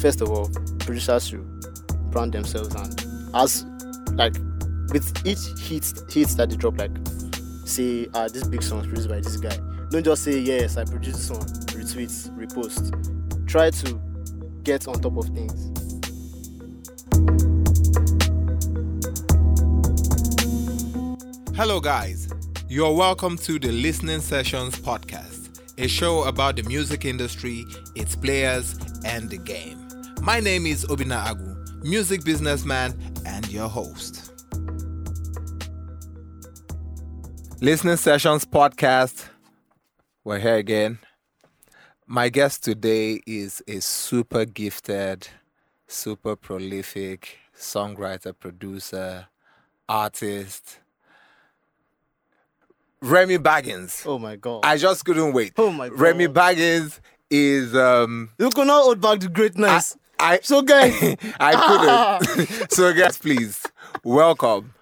first of all, producers should brand themselves and as like with each hit hits that they drop, like say uh this big song is produced by this guy. Don't just say yes, I produced this one, retweet, repost. Try to get on top of things. Hello, guys. You're welcome to the Listening Sessions podcast, a show about the music industry, its players, and the game. My name is Obina Agu, music businessman and your host. Listening Sessions podcast. We're here again. My guest today is a super gifted, super prolific songwriter, producer, artist, Remy Baggins. Oh my god. I just couldn't wait. Oh my Remy God. Baggins is um you cannot hold back the greatness. I so guys, I couldn't. so guys, please welcome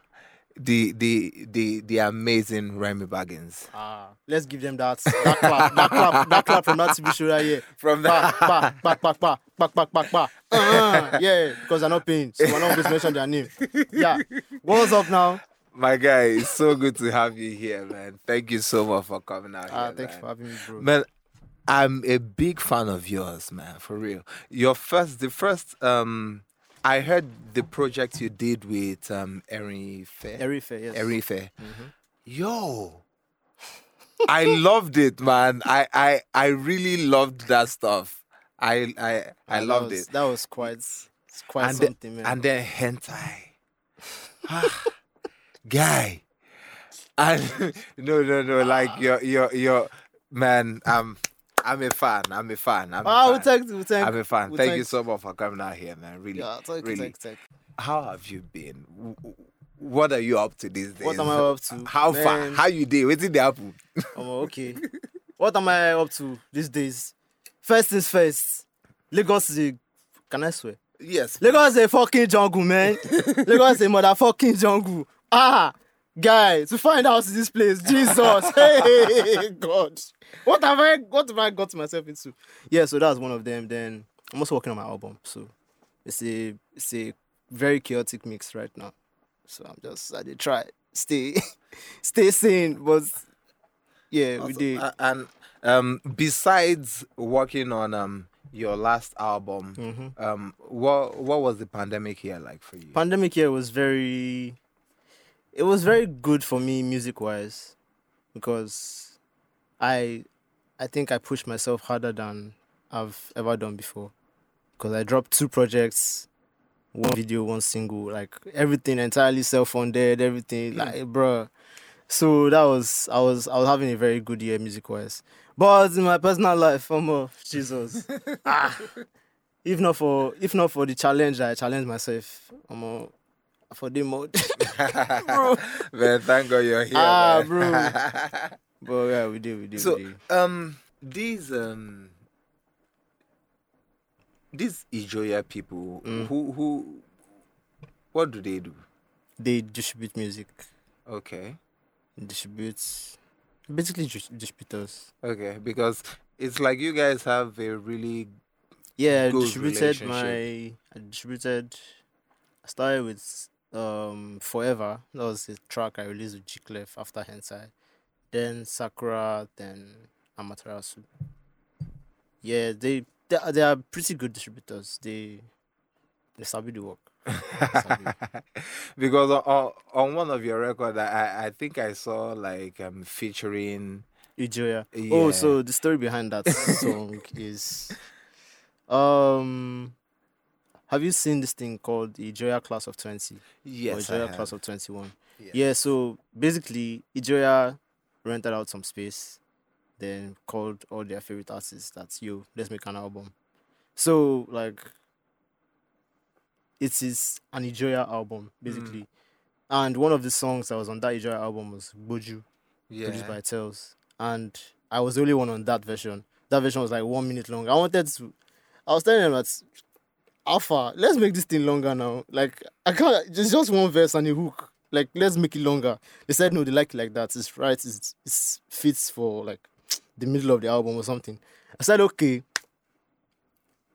the the the the amazing Remy Baggins. ah, let's give them that that clap, that clap, that clap from that TV show right here. From that pa, pa, pa, pa, pa, pa, pa, pa. Uh, yeah, because they're not paying, so we're not going to mention their name. Yeah, what's up now? my guy, it's so good to have you here, man. Thank you so much for coming out Ah, here. thanks man. for having me, bro. Man, I'm a big fan of yours, man, for real. Your first, the first, um, I heard the project you did with um Erin Fair. Erife, yes. Erin Fair. Mhm. Yo, I loved it, man. I, I, I really loved that stuff. I, I, I Ah, that loved was- it. That was quite, quite And the- something, man. And then hentai, Ah, guy. And no, no, no. Like you're, you're, you're, man. I'm, I'm a fan. I'm a fan. I'm a ah, fan. thank, we thank. I'm a fan. we Thank you so much for coming out here, man. Really, Yeah, you, really. thank, thank. How have you been? What are you up to these days? What am I up to? How far? How you did? What in the apple? Oh, okay. what am I up to these days? First things first. Lagos is a, can I swear? yes. Lagos is a fucking jungle, man. Lagos is a motherfucking jungle. Ah, guy, to find out this place, Jesus, hey, God, what have I, what have I got myself into? Yeah, so that's one of them. Then I'm also working on my album, so it's a, it's a very chaotic mix right now. So I'm just, I did try stay, stay sane, but yeah, we did. Uh, and um, besides working on um your last album, Mhm. um, what what was the pandemic year like for you? pandemic year was very it was very good for me music wise because i i think i pushed myself harder than i've ever done before. Because i dropped two projects one video one single like everything entirely self-funded everything like bruh. So that was i was i was having a very good year music wise but in my personal life i'm a jesus. Ah. If not for if not for the challenge I challenged myself, I'm a for the mode. bro. Man, thank God you're here. Ah, man. but yeah, we did, we did, so we did. um these um these Ijoya people Mm. who who what do they do? They distribute music. Okay. Distribute basically dis- distributors. Okay, because it's like you guys have a really Yeah, I distributed my I distributed I started with um Forever. That was a track I released with G Clef after Hensai. Then Sakura, then Amaterasu. Yeah, they they, are- they are pretty good distributors. They they sabi the work. Because on, on on one of your record I, I think I saw like um featuring Ijoya. Yeah. Oh, so the story behind that song is um have you seen this thing called the Ijoya Class of 20 yes or have. Class of 21? Yeah. Yeah, so basically Ijoya rented out some space, then called all their favorite artists that's you, let's make an album. So like it is an Ijoya album, mm. basically. And one of the songs that was on that Ijoya album was Boju produced by Tails. And I was the only one on that version. That version was like one minute long. I wanted to I was telling them that Alpha, let's make this thing longer now. Like I can't it's just one verse and a hook. Like let's make it longer. They said no, they like it like that. It's right, it's it's fits for like the middle of the album or something. I said, okay,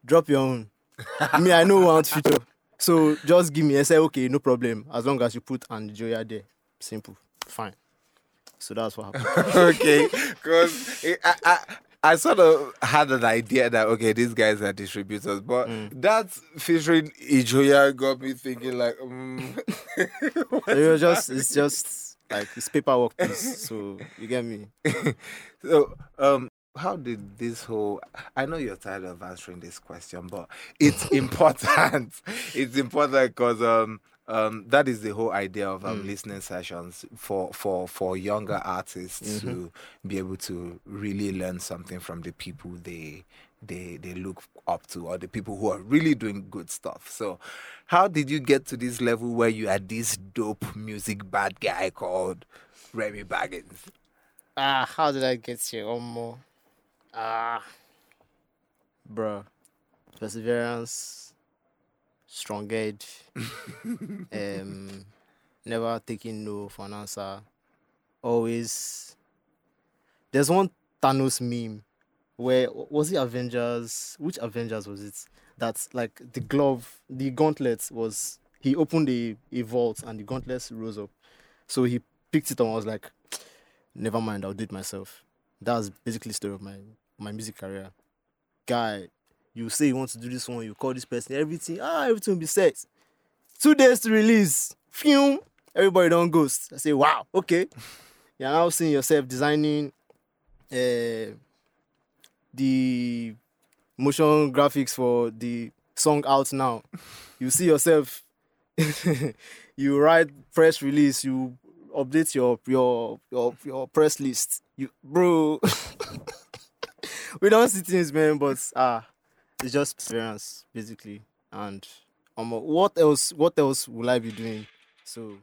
drop your own. me, I know one future. So just give me. I say okay, no problem. As long as you put Ijoya there, simple, fine. So that's what happened. okay, because I I sort of had an idea that okay, these guys are distributors, but Mm. that featuring Ijoya got me thinking like, um, it was just it's just like it's paperwork piece. So you get me. so um, how did this whole? I know you're tired of answering this question, but it's important. it's important because um. Um, that is the whole idea of um, listening sessions for, for, for younger artists to be able to really learn something from the people they they they look up to or the people who are really doing good stuff. So, how did you get to this level where you are this dope music bad guy called Remy Baggins? Ah, how did I get here? One more. Ah, bruh. Perseverance, strong head, um, never taking no for an answer. Always. There's one Thanos meme where was it Avengers? Which Avengers was it? That's like the glove, the gauntlet was he opened a, a vault and the gauntlet rose up. So he picked it up and was like, never mind, I'll do it myself. That was basically the story of my my music career. Guy, you say you want to do this one, you call this person, everything, ah, everything will be set. Two days to release. Film. Everybody don't ghost. I say, wow, okay. You're now seeing yourself designing uh, the motion graphics for the song out now. You see yourself you write press release, you update your your your your press list. You bro, we don't see things, man. But ah, it's just experience basically. And um, what else? What else will I be doing? So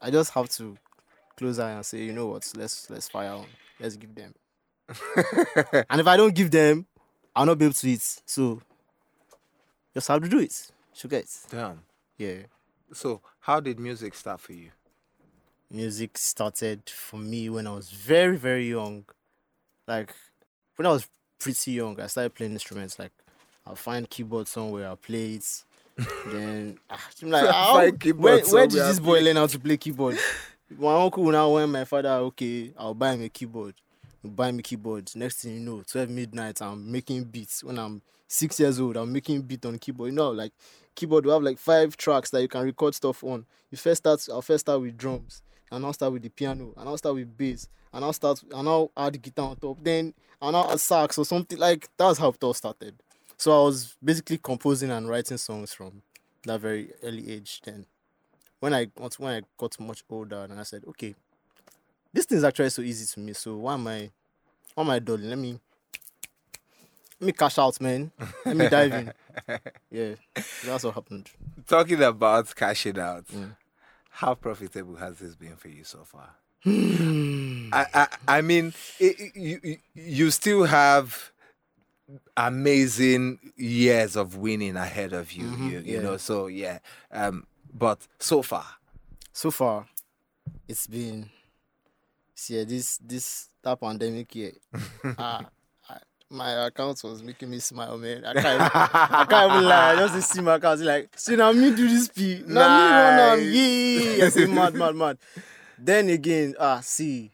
I just have to close eye and say, you know what? Let's let's fire on. Let's give them. and if I don't give them, I'll not be able to eat. So just have to do it. Should get Damn. yeah. So, how did music start for you? music started for me when I was very, very young. Like when I was pretty young, I started playing instruments. Like I'll find keyboard somewhere, I'll play it. then ah, I'm like, how, where, where did this boy learn how to play keyboard? My uncle now when my father, okay, I'll buy him a keyboard. He'll buy me keyboard. Next thing you know, 12 midnight, I'm making beats. When I'm six years old, I'm making beat on keyboard. You know, like keyboard, we have like five tracks that you can record stuff on. You first start, I'll first start with drums, and I'll start with the piano, and I'll start with bass, and I'll start, and I'll add guitar on top. Then and I'll add sax or something like that's how it all started. So I was basically composing and writing songs from that very early age. Then when I got when I got much older, and I said, okay, this thing is actually so easy to me. So why am I, why am I dulling? Let me, let me cash out, man. Let me dive in. Yeah, that's what happened. Talking about cashing out, Mm. how profitable has this been for you so far? I, I, I mean, it, you, you- still have amazing years of winning ahead of you. Mhm, you, you yeah. know, so yeah. Um, but so far, So far, it's been, see, this this that pandemic year, I, my account was making me smile, man. I can't, I can't even lie. I just see my account, like, see now me do this P, now me run Nice. yeah, I say mad, mad, mad. Then again, ah, see,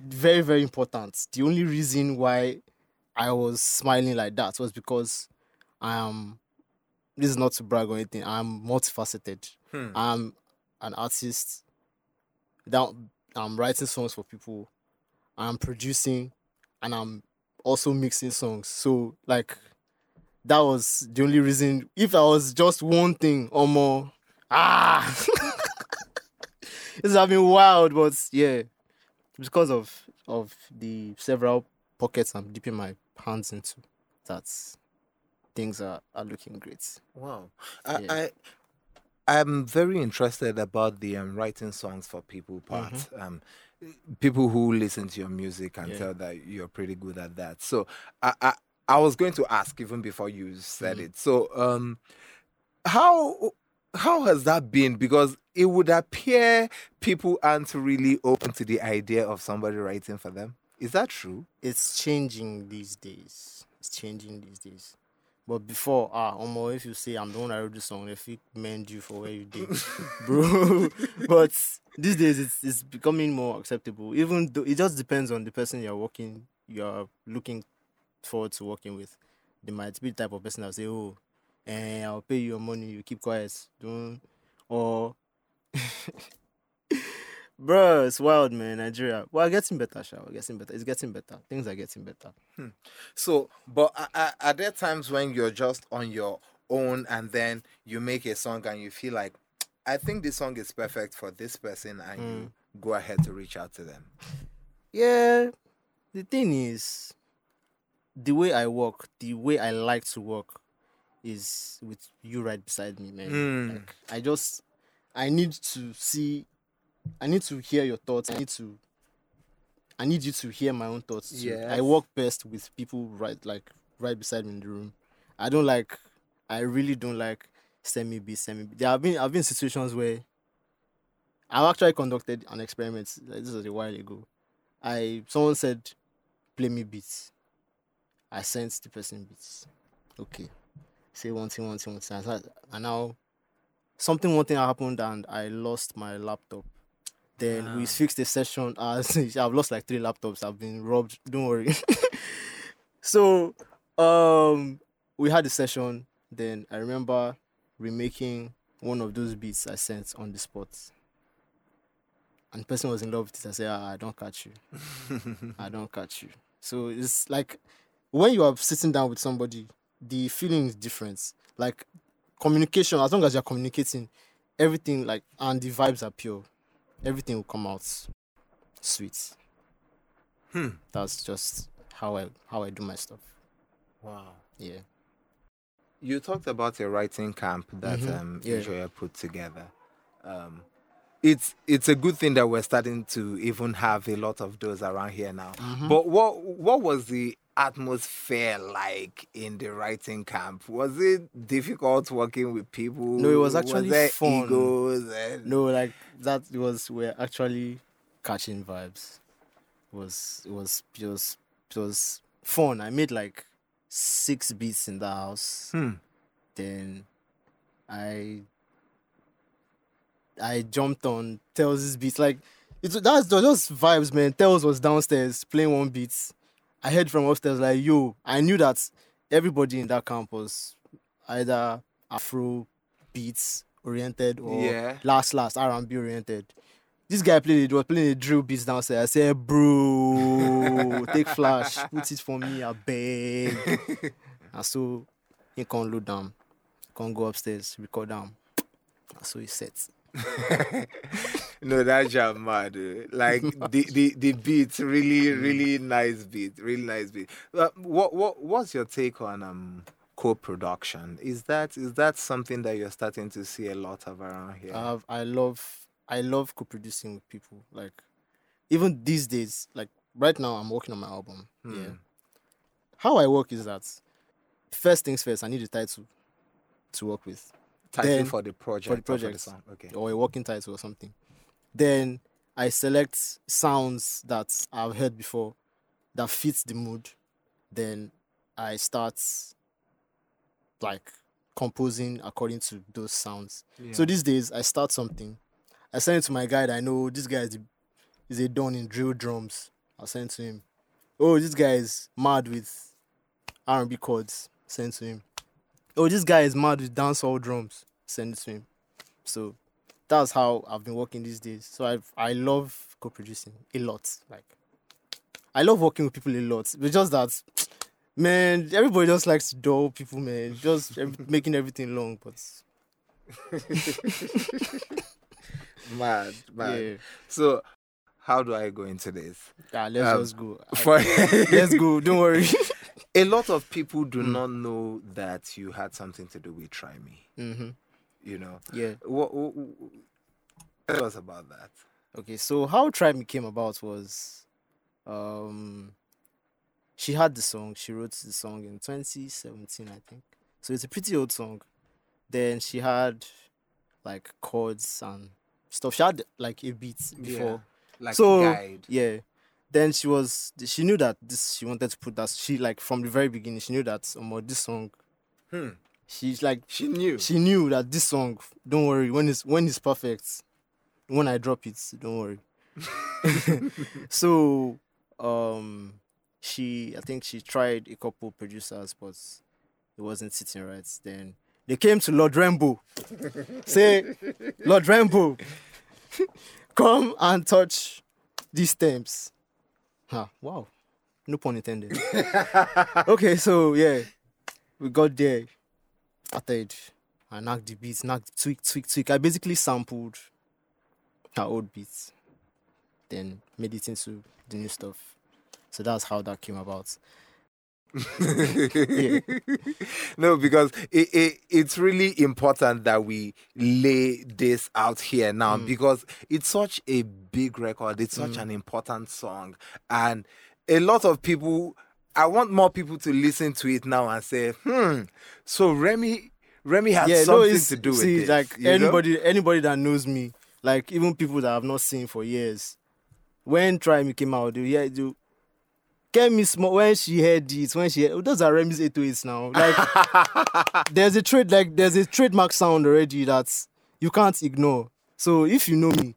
very, very important. The only reason why I was smiling like that was because I am. This is not to brag or anything. I'm multifaceted. Hmm. I'm an artist. Down, I'm writing songs for people. I'm producing, and I'm also mixing songs. So like, that was the only reason. If I was just one thing or more, ah, this have been wild. But yeah, because of of the several pockets I'm dipping my hands into, that's things are, are looking great. Wow. I, Yeah. I I'm very interested about the um, writing songs for people part. Um, people who listen to your music and Yeah. tell that you're pretty good at that. So I, I I was going to ask even before you said it. So um how how has that been? Because it would appear people aren't really open to the idea of somebody writing for them. Is that true? it's changing these days. It's changing these days. But before, ah, Omo, if you say I'm the one that wrote the song, if it mend you for where you did, bro. but these days, it's it's becoming more acceptable. Even though it just depends on the person you're working, you're looking forward to working with. They might be the type of person that say, "Oh, eh, I'll pay you your money. You keep quiet, don't," or Bro, it's wild, man. Nigeria. Well, getting better, Sha. We're getting better. It's getting better. Things are getting better. So, but are, are, are there times when you're just on your own and then you make a song and you feel like, I think this song is perfect for this person, and you go ahead to reach out to them? Yeah. The thing is, the way I work, the way I like to work, is with you right beside me, man. Mm. Like, I just, I need to see, I need to hear your thoughts. I need to, I need you to hear my own thoughts. Too. I work best with people right, like right beside me in the room. I don't like, I really don't like beats, send me. beats. There have been, I've been situations where I've actually conducted an experiment. like, This was a while ago. I someone said, "Play me beats." I sent the person beats. Okay, say one thing, one thing, one thing. I And now, something, one thing happened, and I lost my laptop. Then we Ah. fixed the session. As I've lost like three laptops. I've been robbed. Don't worry. so, um, we had the session. Then I remember remaking one of those beats I sent on the spot. And the person was in love with it. I said, ah, I don't catch you. I don't catch you. So it's like when you are sitting down with somebody, the feeling is different. Like communication, as long as you're communicating, everything like and the vibes are pure, everything will come out sweet. Hmm. That's just how I how I do my stuff. Wow. Yeah. You talked about a writing camp that Mhm, um, yeah. Israel put together. Um, it's it's a good thing that we're starting to even have a lot of those around here now. Mhm. But what what was the atmosphere like in the writing camp? Was it difficult working with people? No, it was actually there fun. Egos and No, like that was we're actually catching vibes. It was it was was it was fun. I made like six beats in the house. Hmm. Then I I jumped on Tails' beats. Like it's that's just vibes, man. Tails was downstairs playing one beat. I heard from upstairs like, yo, I knew that everybody in that camp was either Afro beats oriented or Yeah. last last R and B oriented. This guy played it was playing a drill beats downstairs. I said, bro, take flash, put it for me, I beg. and so he can't load down, can't go upstairs, record down. And so he set. no, that jam mad. eh. Like the, the the beat, really, really nice beat, really nice beat. Uh, what what what's your take on um co-production? Is that is that something that you're starting to see a lot of around here? I love I love co-producing with people. Like even these days, like right now, I'm working on my album. Yeah. Hmm. How I work is that first things first, I need a title to work with. Title then- for the project. for the project. song. Okay. or a working title or something. Then I select sounds that I've heard before that fits the mood. Then I start like composing according to those sounds. So these days I start something. I send it to my guy I know this guy is, the, is a don in drill drums. I'll send it to him. Oh, this guy is mad with R&B chords. Send it to him. Oh, this guy is mad with dancehall drums. Send it to him. So that's how I've been working these days. So I I love co-producing a lot. Like I love working with people a lot. It's just that man, everybody just likes to dull people, man. Just every, making everything long, but Mad, mad. yeah. So how do I go into this? Yeah, let's Um, just go. For let's go. Don't worry. a lot of people do Mm. not know that you had something to do with Try Me. hmm You know, Yeah. what, what, tell us about that. Okay. So how Try Me came about was, um, she had the song. She wrote the song in 2017, I think. So it's a pretty old song. Then she had like chords and stuff. She had like a beat before. like So, guide. Yeah. Then she was she knew that this she wanted to put that she like from the very beginning she knew that um, this song Hmm. She's like She knew. she knew that this song, don't worry, when it's when it's perfect, when I drop it, don't worry. so um she I think she tried a couple producers but it wasn't sitting right. Then they came to Lord rambo Say, Lord rambo come and touch these stems. Huh, wow. No pun intended. okay, so yeah. We got there. Started. I knocked the beats, knocked tweak, tweak, tweak. I basically sampled her old beats. Then made it into the new stuff. So that's how that came about. no, because it, it, it's really important that we lay this out here now Mm. because it's such a big record. It's such Mm. an important song. And a lot of people, I want more people to listen to it now and say, hmm, so Remy. Remy has yeah, no, something it's to do with see, this. like you know? anybody, anybody that knows me, like even people that I've not seen for years. When Try Me came out, they yeah, do get me small when she heard it, when she heard, those are Remy's 808s now. Like there's a trade, like there's a trademark sound already that you can't ignore. So if you know me,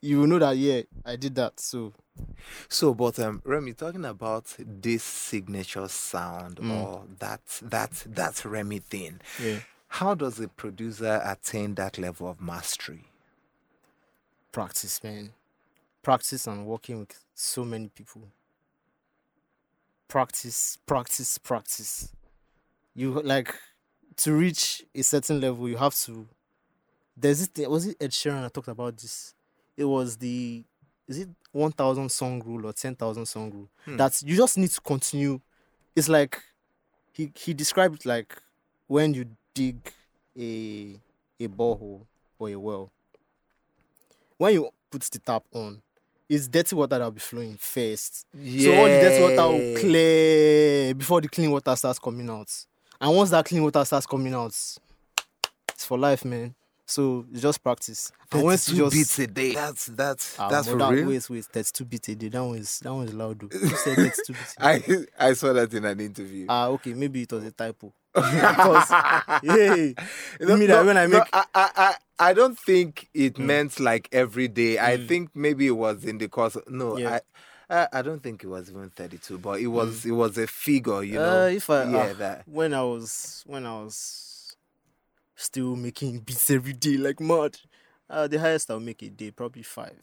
you will know that yeah, I did that. So So, but um, Remy, talking about this signature sound Mm. or that that that Remy thing, yeah, how does a producer attain that level of mastery? practice, man. Practice and working with so many people. Practice, practice, practice. You like to reach a certain level, you have to. There's this was it Ed Sheeran I talked about this? It was the is it one thousand song rule or ten thousand song rule? Hmm. That you just need to continue. It's like he he described like when you dig a a borehole or a well. When you put the tap on, it's dirty water that'll be flowing first. So all the dirty water will clear before the clean water starts coming out. And once that clean water starts coming out, it's for life, man. So it's just practice. Once you 32 just beats a day. That's that's Ah, that's for that, real. Wait, wait, 32 beats a day. That one is that one is loud. Who said 32 beats? a day? I I saw that in an interview. Ah, okay, maybe it was a typo. because hey, No, me no, that when I no, make I, I, I, I don't think it Mm. meant like every day. I Mm. think maybe it was in the course. Of, no, Yeah. I, I, I don't think it was even thirty-two, but it was it was a figure. You know, Mm. Uh, if I yeah, ah, that. when I was when I was still making beats every day like mad, uh, the highest I'll make a day probably five,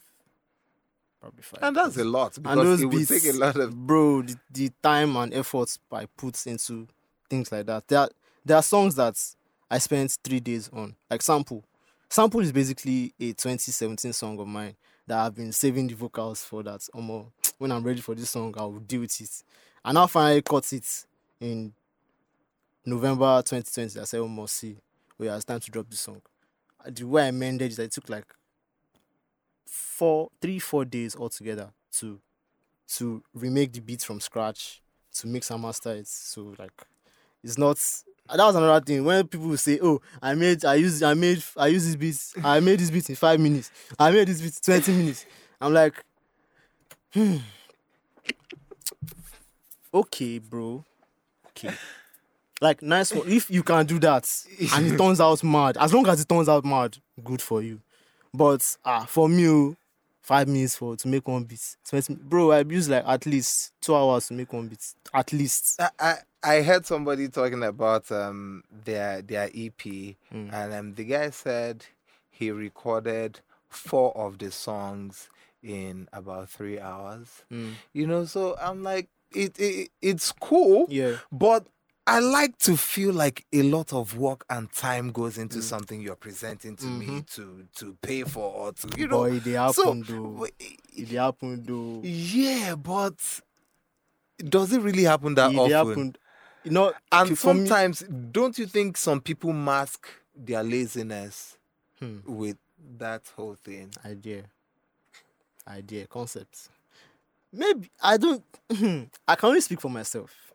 probably five. And that's a lot and because those it would beats, take a lot of. bro. The, the time and effort I put into things like that. There are, there are songs that I spent three days on, like sample. Sample is basically a 2017 song of mine that I've been saving the vocals for. That um, when I'm ready for this song, I will deal with it. And I finally caught it in November 2020. I said, "Oh, must see, oh yeah, it's time to drop the song." Uh, The way I mended it, it took like four, three, four days altogether to to remake the beats from scratch, to mix and master it. So like, it's not. That was another thing when people say, "Oh, I made, I use, I made, I use this beats, I made this beat in five minutes, I made this beat twenty minutes." I'm like, hmm, okay, bro, okay. Like nice one. If you can do that and it turns out mad, as long as it turns out mad, good for you. But ah, for me, five minutes for to make one beat. 20, bro, I use like at least two hours to make one beat. At least. I, I I heard somebody talking about um their their EP, Mm. and um, the guy said he recorded four of the songs in about three hours. Mm. You know, so I'm like, it, it it's cool, Yeah. but I like to feel like a lot of work and time goes into Mm. something you're presenting to me Mhm. to to pay for or to you know. Boy, they so happen though. It dey happen though. yeah, but does it really happen that It often? happen. You know, And for me- sometimes, don't you think some people mask their laziness Hmm. with that whole thing? idea idea concept maybe i don't i can only speak for myself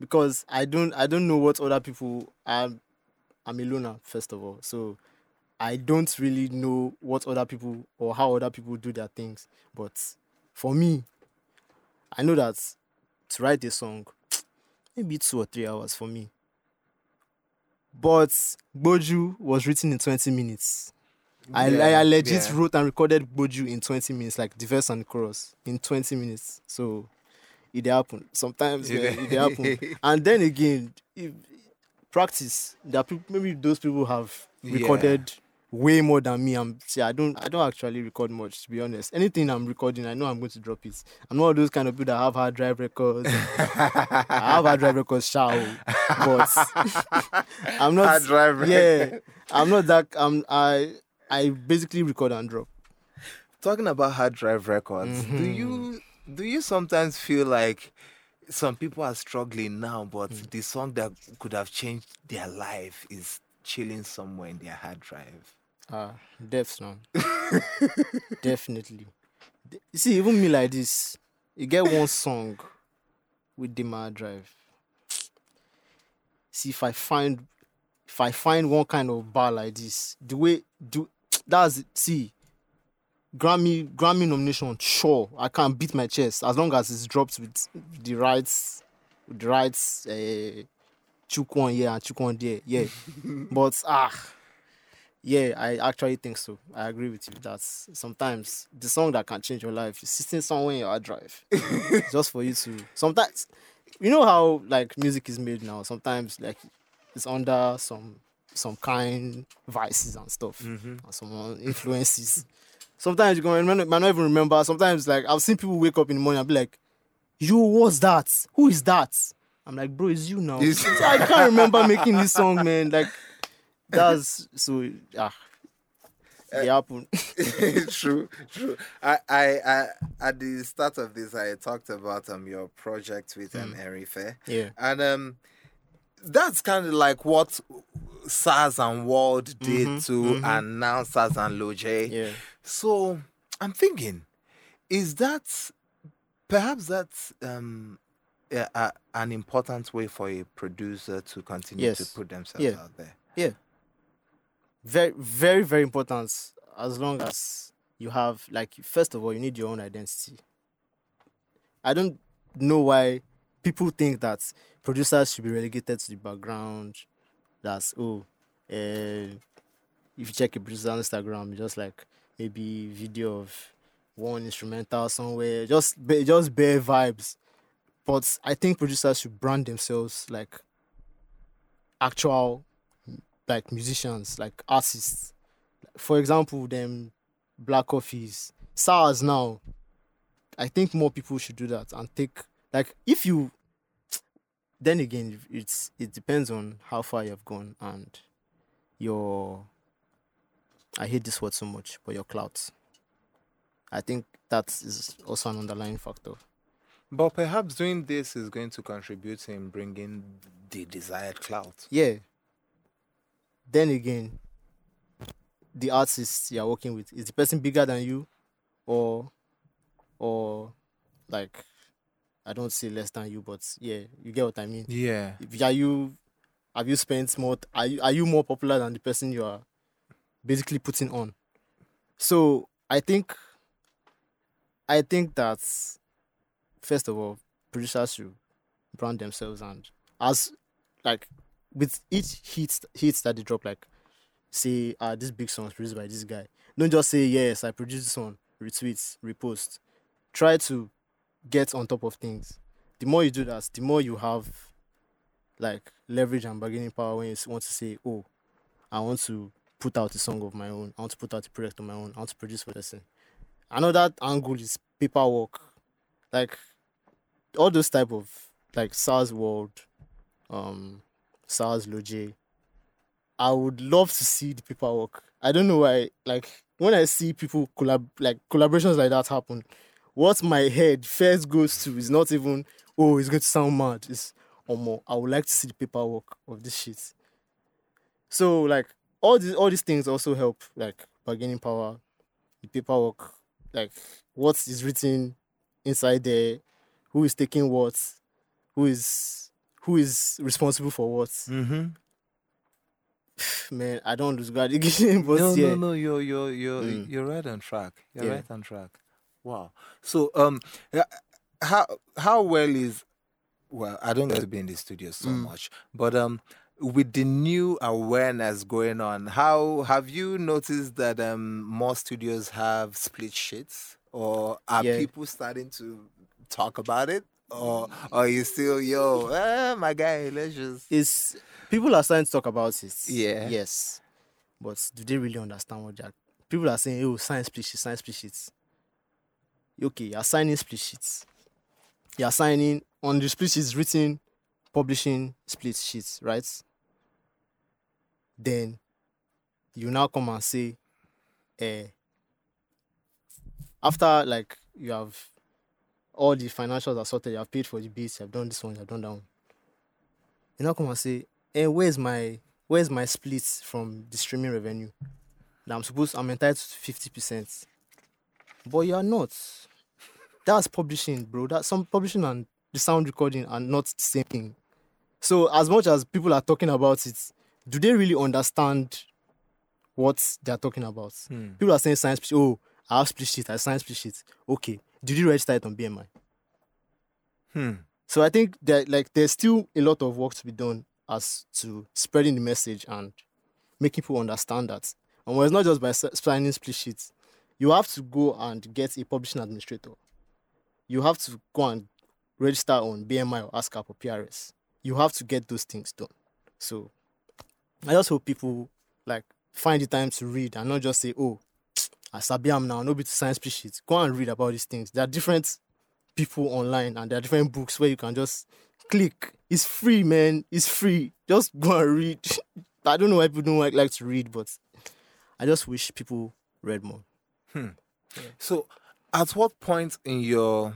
because i don't i don't know what other people i'm i'm a loner first of all so i don't really know what other people or how other people do their things but for me i know that to write a song maybe two or three hours for me but Boju was written in 20 minutes. I, Yeah, I, I legit yeah. wrote and recorded Boju in 20 minutes, like the verse and chorus in 20 minutes. So it happen. Sometimes It it happen. and then again, if, practice. Are people, maybe those people have Yeah. recorded way more than me. I'm see, I don't I don't actually record much to be honest. Anything I'm recording, I know I'm going to drop it. I'm not one of those kind of people that have hard drive records. I have hard drive records, shall but I'm not Hard drive Yeah. I'm not that I'm I I basically record and drop. Talking about hard drive records, do Mhm. you do you sometimes feel like some people are struggling now, but Mm. the song that could have changed their life is chilling somewhere in their hard drive? Ah, depths now. Definitely. De- You see, even me like this, you get one song with the my drive. See, if I find if I find one kind of bar like this, the way do that's it. see Grammy Grammy nomination, sure, I can beat my chest as long as it's dropped with the rights with the rights uh Chukwan here and Chukwan there. Yeah. but ah yeah, I actually think so. I agree with you. that sometimes the song that can change your life is sitting somewhere in your hard drive, just for you to. Sometimes, you know how like music is made now. Sometimes like it's under some some kind vices and stuff, and some influences. Sometimes you can remember, might not even remember. Sometimes like I've seen people wake up in the morning and be like, "You, what's that? Who is that?" I'm like, "Bro, it's you now." It's- I can't remember making this song, man. Like that's so ah. It happened. true, true. I, I, I, at the start of this, I talked about um your project with um Fair, yeah. and um that's kind of like what Sarz and WurlD did Mhm, to mhm. announce Sarz and Lojay. Yeah. So I'm thinking, is that perhaps that's um a, a, an important way for a producer to continue to put themselves Yeah. out there? Yeah. Very very very important as long as you have like first of all you need your own identity i don't know why people think that producers should be relegated to the background that's oh uh, if you check a producer's instagram just like maybe video of one instrumental somewhere just just bare vibes but i think producers should brand themselves like actual like musicians, like artists. For example, them Black Coffees, Sarz now. I think more people should do that and take like if you. Then again, it's it depends on how far you have gone and your. I hate this word so much, but your clout. I think that is also an underlying factor. But perhaps doing this is going to contribute in bringing the desired clout. Yeah. Then again, the artist you're working with is the person bigger than you, or, or, like, I don't say less than you, but yeah, you get what I mean. Yeah. If are you, have you spent more? Are you are you more popular than the person you are basically putting on? So I think, I think that first of all, producers should brand themselves and as like with each hit hits that they drop, like say, ah, this big song is produced by this guy. Don't just say yes, I produced this one, retweet, repost. Try to get on top of things. The more you do that, the more you have like leverage and bargaining power when you want to say, oh, I want to put out a song of my own, I want to put out a project of my own, I want to produce for person. Another angle is paperwork. Like all those type of like Sarz WurlD, um, Sarz Lojay. I would love to see the paperwork. I don't know why. Like when I see people collab like collaborations like that happen, what my head first goes to is not even oh it's going to sound mad. It's or more. I would like to see the paperwork of this shit. So like all these all these things also help like bargaining power, the paperwork, like what is written inside there, who is taking what, who is who is responsible for what. Mm-hmm. Man, I don't again, but no, yeah. no, no. You're you're you're Mm. you're right on track. You're Yeah. right on track. Wow. So um, how how well is well? I don't get to be in the studio so Mm. much, but um, with the new awareness going on, how have you noticed that um, more studios have split sheets, or are Yeah. people starting to talk about it, or are you still yo, eh, my guy? Let's just It's people are starting to talk about it. Yeah. Yes. But do they really understand what they're people are saying, oh, sign split sheets, sign split sheets. Okay, you're signing split sheets. You're signing on the split sheets written publishing split sheets, right? Then you now come and say, eh, after like you have all the financials are sorted, you have paid for the beats, you have done this one, you have done that one. You now come and say, eh, where's my where's my split from the streaming revenue? Now I'm supposed I'm entitled to fifty percent. But you are not. That's publishing, bro. That's some publishing and the sound recording are not the same thing. So as much as people are talking about it, do they really understand what they're talking about? Hmm. People are saying science oh, I have split sheet, I science split sheet. Okay. Did you register it on BMI? Hmm. So I think that like there's still a lot of work to be done as to spreading the message and making people understand that. And well, it's not just by signing split sheets. You have to go and get a publishing administrator. You have to go and register on BMI or ASCAP or PRS. You have to get those things done. So I just hope people like find the time to read and not just say, oh, I sabi am now, no be to sign split sheets. Go and read about these things. There are different people online and there are different books where you can just click. It's free, man. It's free. Just go and read. I don't know why people don't like, like to read, but I just wish people read more. So, at what point in your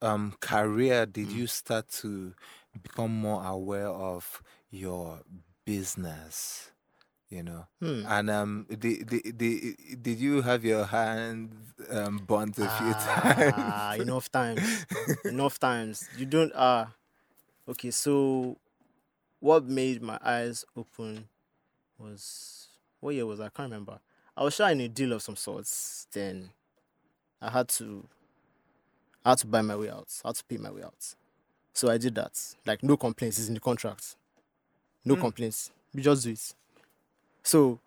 um, career did Mm. you start to become more aware of your business? You know, Hmm. and um, did, did, did, did you have your hands um, burnt a few times? Ah, enough times. enough times. You don't ah okay, so what made my eyes open was what year was I? I can't remember. I was trying a deal of some sorts, then I had to I had to buy my way out. I had to pay my way out. So I did that. Like no complaints, it's in the contract. No Hmm. complaints. We just do it. So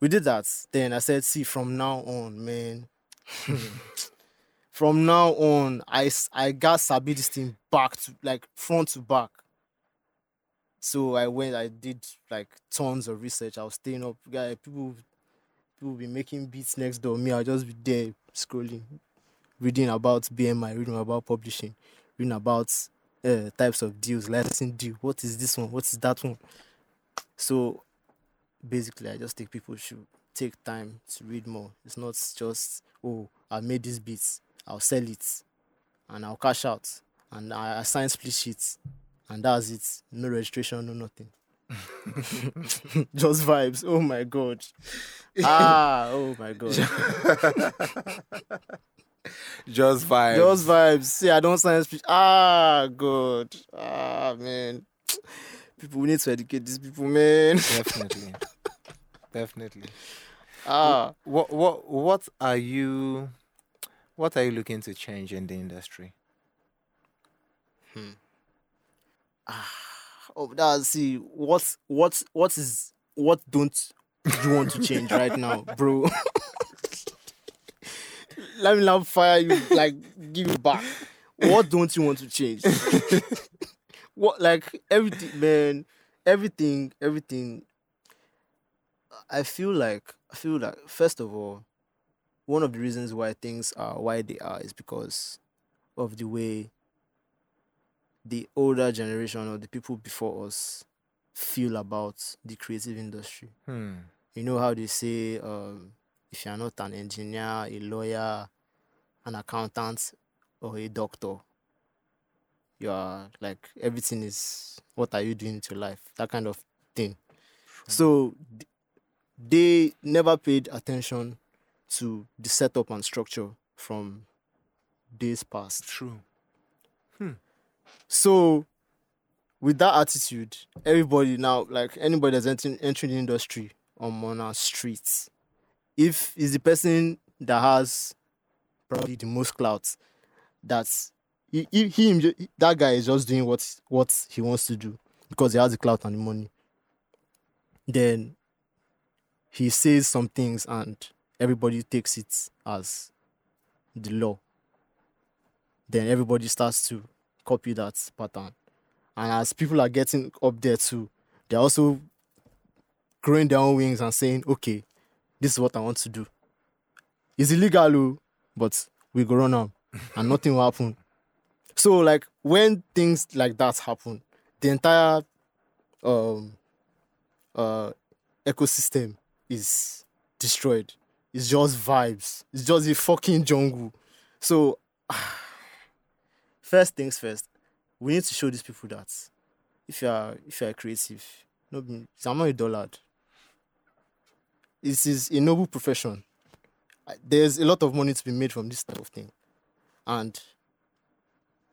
we did that. Then I said, see, from now on, man. from now on, I I got sabi this thing back to like front to back. So I went, I did like tons of research. I was staying up, guy. People, people be making beats next door. Me, I'll just be there scrolling, reading about BMI, reading about publishing, reading about uh, types of deals, licensing deal. What is this one? What is that one? So basically, I just think people should take time to read more. It's not just oh, I made these beats, I'll sell it, and I'll cash out, and I assign split sheets, and that's it. No registration, no nothing. just vibes. Oh my god. Ah, oh my god. Just vibes. Just vibes. See, I don't sign speech. Ah, God. Ah, man. People we need to educate these people, man. Definitely. Definitely. Ah, What what what are you what are you looking to change in the industry? Hmm. Ah. Oh, that's see what what what is what don't you want to change right now, bro? Let me now fire you, like give you back. What don't you want to change? what like everything, man? Everything, everything. I feel like I feel like first of all, one of the reasons why things are why they are is because of the way the older generation or the people before us feel about the creative industry. Hmm. You know how they say, um, if you're not an engineer, a lawyer, an accountant, or a doctor, you are like everything is what are you doing with your life? That kind of thing. So they never paid attention to the setup and structure from days past. True. Hmm. So, with that attitude, everybody now, like anybody that's entering, entering the industry on our streets, if is the person that has probably the most clout, that's he, he, him, that guy is just doing what what he wants to do because he has the clout and the money. then he says some things and everybody takes it as the law. Then everybody starts to copy that pattern. And as people are getting up there too, they're also growing their own wings and saying, okay, this is what I want to do. It's illegal, oh, but we go run on and nothing will happen. So like when things like that happen, the entire um uh ecosystem is destroyed. It's just vibes. It's just a fucking jungle. So first things first, we need to show these people that if you are if you are creative, no, I'm not a dullard. This is a noble profession. There's a lot of money to be made from this type of thing, and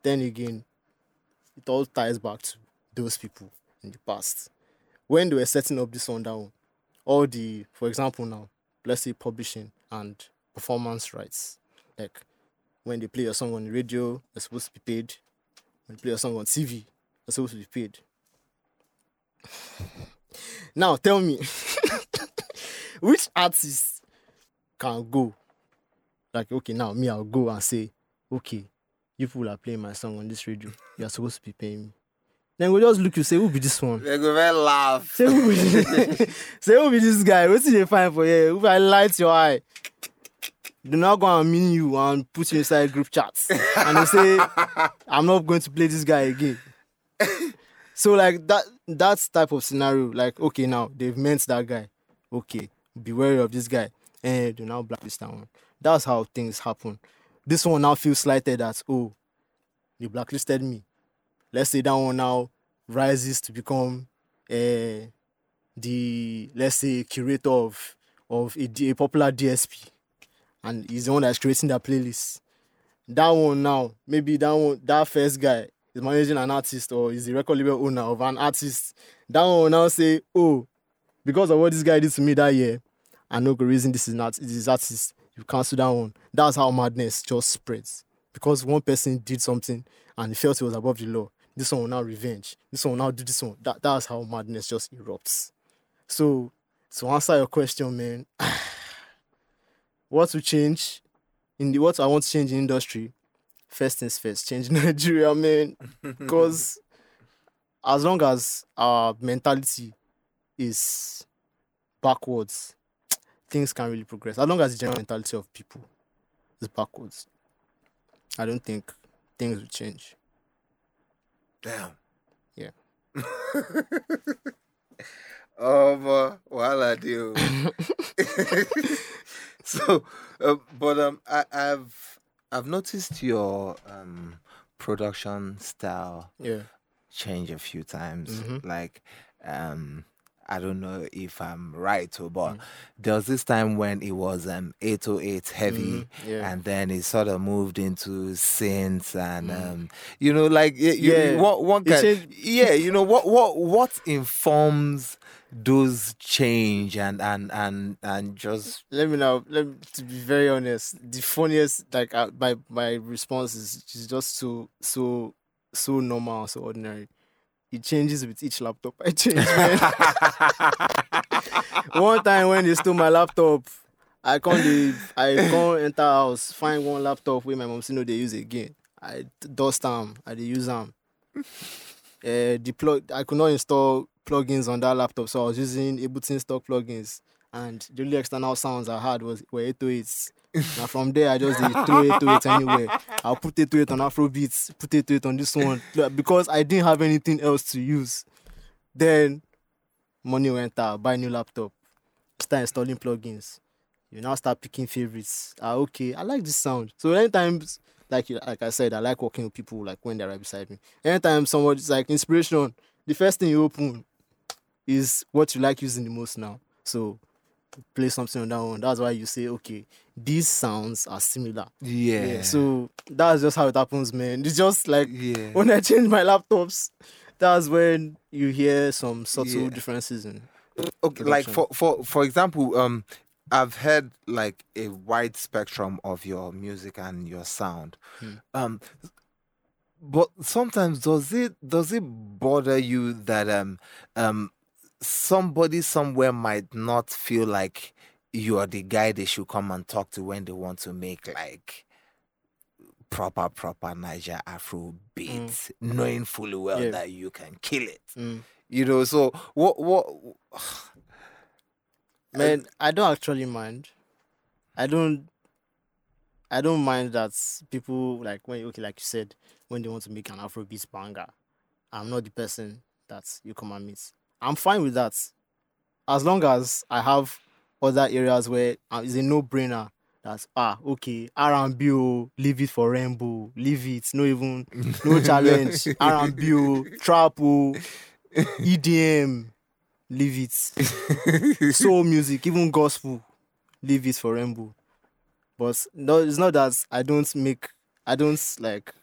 then again, it all ties back to those people in the past when they were setting up this one down. All the, for example, now let's say publishing and performance rights, like when they play a song on the radio, they're supposed to be paid. When they play a song on TV, they're supposed to be paid. now tell me, which artist can go? Like, okay, now me, I'll go and say, okay, you people are playing my song on this radio. You are supposed to be paying me. Then we just look you say, who be this one? They go very laugh. Say who be say who be this guy? What's they find for here? Who I light your eye? Do not go and mean you and put you inside group chats. And they say, I'm not going to play this guy again. so like that that type of scenario, like, okay, now they've meant that guy. Okay, be wary of this guy. And do now blacklist that one. That's how things happen. This one now feels slighted as, oh, they blacklisted me. Let's say that one now rises to become uh, the let's say curator of of a, a popular DSP, and he's the one that's creating that playlist. That one now, maybe that one, that first guy is managing an artist or is the record label owner of an artist. That one now say, oh, because of what this guy did to me that year, I know the reason this is not this artist. You cancel that one. That's how madness just spreads. Because one person did something and he felt it was above the law. This one will now revenge. This one will now do this one. That that's how madness just erupts. So to answer your question, man, what to change in the what I want to change in industry? First things first, change Nigeria, man. Because as long as our mentality is backwards, things can really progress. As long as the general mentality of people is backwards, I don't think things will change. Damn. Yeah. um, uh, well, I do. so, uh, but um, I, I've I've noticed your um production style Yeah. change a few times. Mhm. Like, um, I don't know if I'm right or but Mm. there was this time when it was um 808 heavy. Mhm. Yeah. And then it sort of moved into synths and um, you know, like you, Mm. Yeah. one, one kind, changed- yeah, you know what what what informs those change and and and and just let me now let me to be very honest the funniest like uh, my my response is is just so so so normal so ordinary it changes with each laptop. I change one time when they stole my laptop i can't dey i can't enter house find one laptop wey my mom say no dey use it again. I dust them, i dey use them. uh, plug I could not install plugins on that laptop, so I was using Ableton stock plugins, and the only external sounds I had was were 808s. From there, I just throw it anywhere. I'll put 808 on Afrobeats, put 808 on this one because I didn't have anything else to use. Then money went out, buy new laptop, start installing plugins. You now start picking favorites. Ah, okay, I like this sound. So anytime, like like I said, I like working with people like when they're right beside me. Anytime somebody's like inspiration, the first thing you open is what you like using the most now. So play something on that one. That's why you say, okay, these sounds are similar. yeah. So that's just how it happens, man. It's just like yeah. when I change my laptops, that's when you hear some subtle Yeah. differences in okay, like for for for example, um, I've heard like a wide spectrum of your music and your sound. Hmm. Um, but sometimes does it does it bother you that um um somebody somewhere might not feel like you are the guy they should come and talk to when they want to make like proper proper Niger Afro beats, knowing fully well Yeah. that you can kill it. Mm. You know, so what what Man, I don't actually mind. I don't. I don't mind that people like when okay, like you said, when they want to make an Afrobeat banger, I'm not the person that you come and meet. I'm fine with that, as long as I have other areas where uh, it's a no-brainer. That's ah okay, R&B, oh, leave it for Rainbow, leave it, no even no challenge, R&B, oh, trap, oh, EDM, leave it soul music, even gospel, leave it for Rainbow. But no, it's not that I don't make, I don't like,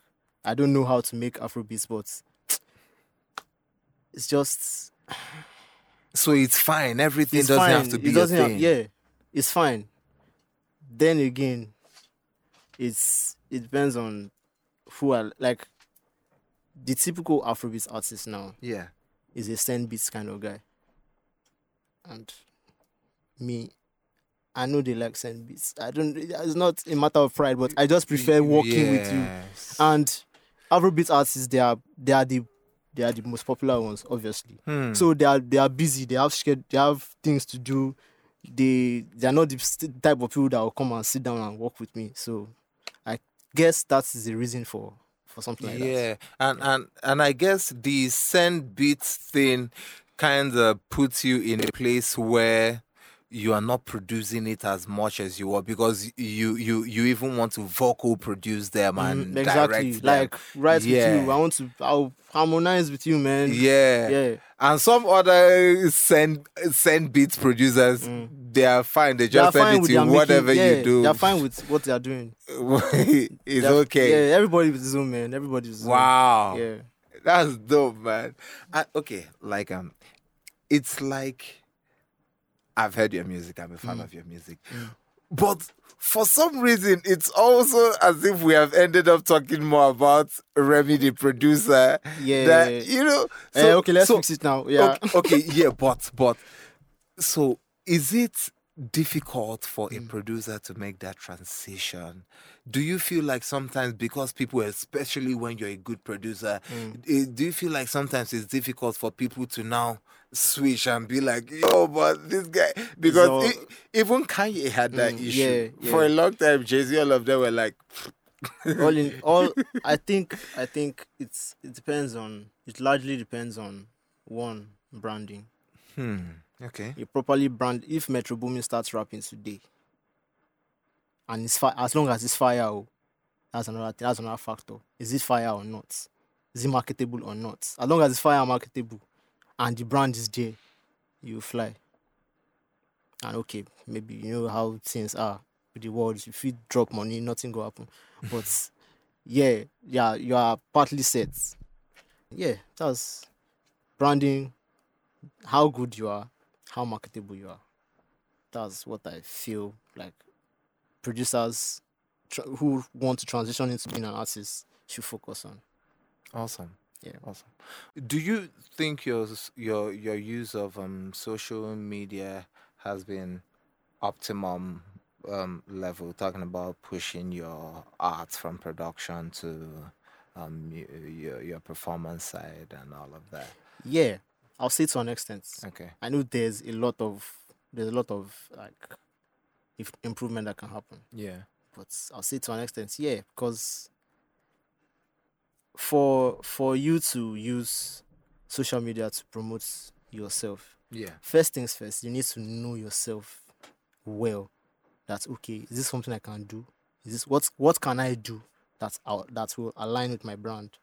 I don't know how to make Afrobeats, but it's just so it's fine. Everything it's doesn't fine. have to be it a doesn't have- thing. yeah, it's fine. Then again, it's it depends on who are like. The typical Afrobeat artist now Yeah. is a send beats kind of guy. And me, I know they like send beats. I don't. It's not a matter of pride, but I just prefer working with you. And Afrobeat artists, they are they are the they are the most popular ones, obviously. Hmm. So they are they are busy. They have They have things to do. They they are not the type of people that will come and sit down and work with me. So I guess that is the reason for for something like that. yeah, and and and I guess the send beats thing kind of puts you in a place where you are not producing it as much as you were because you you you even want to vocal produce them and Mm, exactly. direct them. Like right with you. I want to. I'll harmonize with you, man. yeah. Yeah. And some other send send beats producers, they are fine. They Mm. They just send it to you, whatever making, yeah, you do. They're fine with what they are doing. it's They're- okay. Yeah, everybody with own man. Everybody with his Wow. Yeah. That's dope, man. I, okay, like um, it's like I've heard your music. I'm a fan Mm. of your music, but for some reason, it's also as if we have ended up talking more about Remy, the producer. Yeah. That you know. Eh, okay, let's so- fix it now. Yeah. Okay, okay, yeah, but but so is it difficult for Mm. a producer to make that transition? Do you feel like sometimes because people, especially when you're a good producer, Mm. eh, do you feel like sometimes it's difficult for people to now switch and be like, yo, but this guy because e- even Kanye had that Mm, issue yeah, for a long time. Jay Z, all of them were like, all in all, I think I think it's it depends on. It largely depends on one branding. hmm, okay, You properly brand. If Metro Boomin starts rapping today, and it's fi- as long as it's fire, oh, that's another thing, that's another factor. Is it fire or not? Is it marketable or not? As long as it's fire marketable, and the brand is there, you fly. And okay, maybe you know how things are with the world. If you drop money, nothing go happen. But yeah, yeah, you are partly set. Yeah, that's branding, how good you are, how marketable you are. That's what I feel like producers who want to transition into being an artist should focus on. awesome. Yeah. Awesome. Do you think your your your use of um social media has been optimum um level? Talking about pushing your art from production to um your your performance side and all of that. Yeah, I'll say to an extent. Okay. I know there's a lot of there's a lot of like if improvement that can happen. Yeah. but I'll say to an extent, yeah, because for for you to use social media to promote yourself, Yeah. first things first, you need to know yourself well. That's okay. Is this something I can do? Is this what what can I do that's that uh, that will align with my brand?